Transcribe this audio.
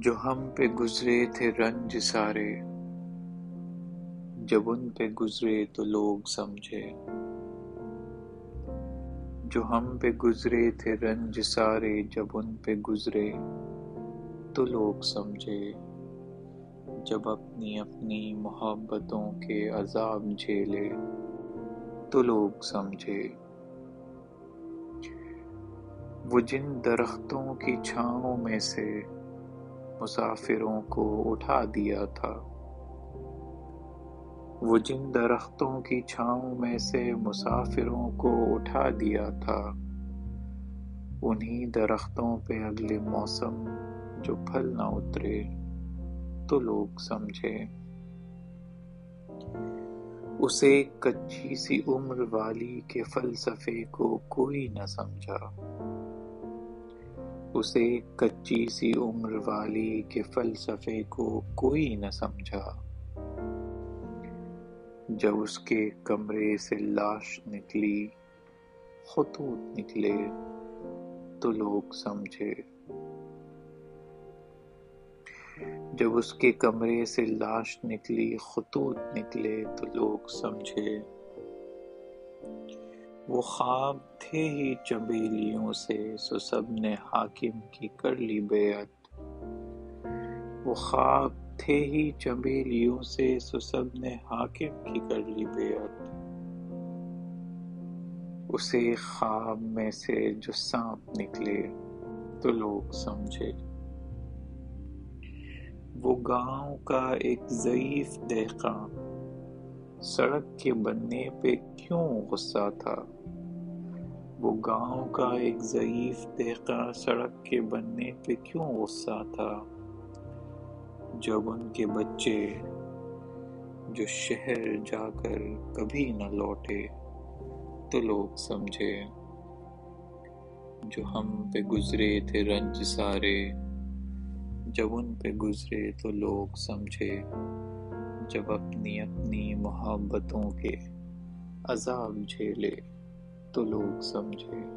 جو ہم پہ گزرے تھے رنج سارے، جب ان پہ گزرے تو لوگ سمجھے۔ جو ہم پہ گزرے تھے رنج سارے، جب ان پہ گزرے تو لوگ سمجھے۔ جب اپنی اپنی محبتوں کے عذاب جھیلے تو لوگ سمجھے۔ وہ جن درختوں کی چھاؤں میں سے مسافروں کو اٹھا دیا تھا۔ وہ جن درختوں کی چھاؤں میں سے مسافروں کو اٹھا دیا تھا، انہی درختوں پہ اگلے موسم جو پھل نہ اترے تو لوگ سمجھے۔ اسے کچی سی عمر والی کے فلسفے کو کوئی نہ سمجھا۔ اسے کچی سی عمر والی کے فلسفے کو کوئی نہ سمجھا۔ جب اس کے کمرے سے لاش نکلی، خطوط نکلے تو لوگ سمجھے۔ جب اس کے کمرے سے لاش نکلی، خطوط نکلے تو لوگ سمجھے۔ وہ خواب تھے ہی چبیلیوں سے، سو سب نے حاکم کی کر لی بیعت۔ وہ خواب تھے ہی چبیلیوں سے، سو سب نے حاکم کی کر لی بیعت۔ اسے خواب میں سے جو سانپ نکلے، تو لوگ سمجھے۔ وہ گاؤں کا ایک ضعیف دہقان سڑک کے بننے پہ کیوں غصہ تھا؟ وہ گاؤں کا ایک ضعیف دہقان سڑک کے بننے پہ کیوں غصہ تھا؟ جب ان کے بچے جو شہر جا کر کبھی نہ لوٹے تو لوگ سمجھے، جو ہم پہ گزرے تھے رنج سارے، جب ان پہ گزرے تو لوگ سمجھے۔ جب اپنی اپنی محبتوں کے عذاب جھیلے تو لوگ سمجھے۔